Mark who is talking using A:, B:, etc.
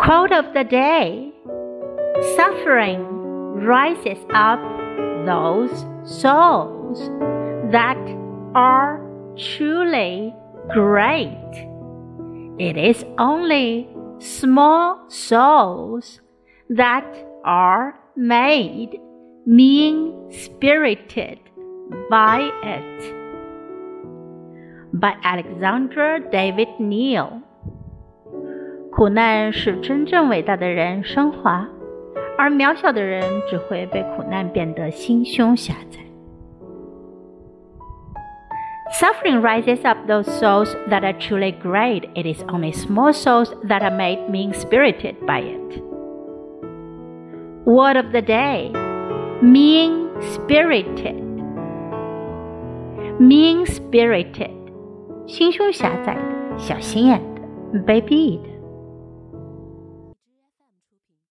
A: Quote of the day Suffering rises up those souls that are truly great. It is only small souls that are made mean spirited by it. By Alexander David Neal。苦难使真正伟大的人升华，而渺小的人只会被苦难变得心胸狭窄。Suffering rises up those souls that are truly great. It is only small souls that are made mean spirited by it. Word of the day mean spirited. Mean spirited. 心胸狭窄的、小心眼的、卑鄙的。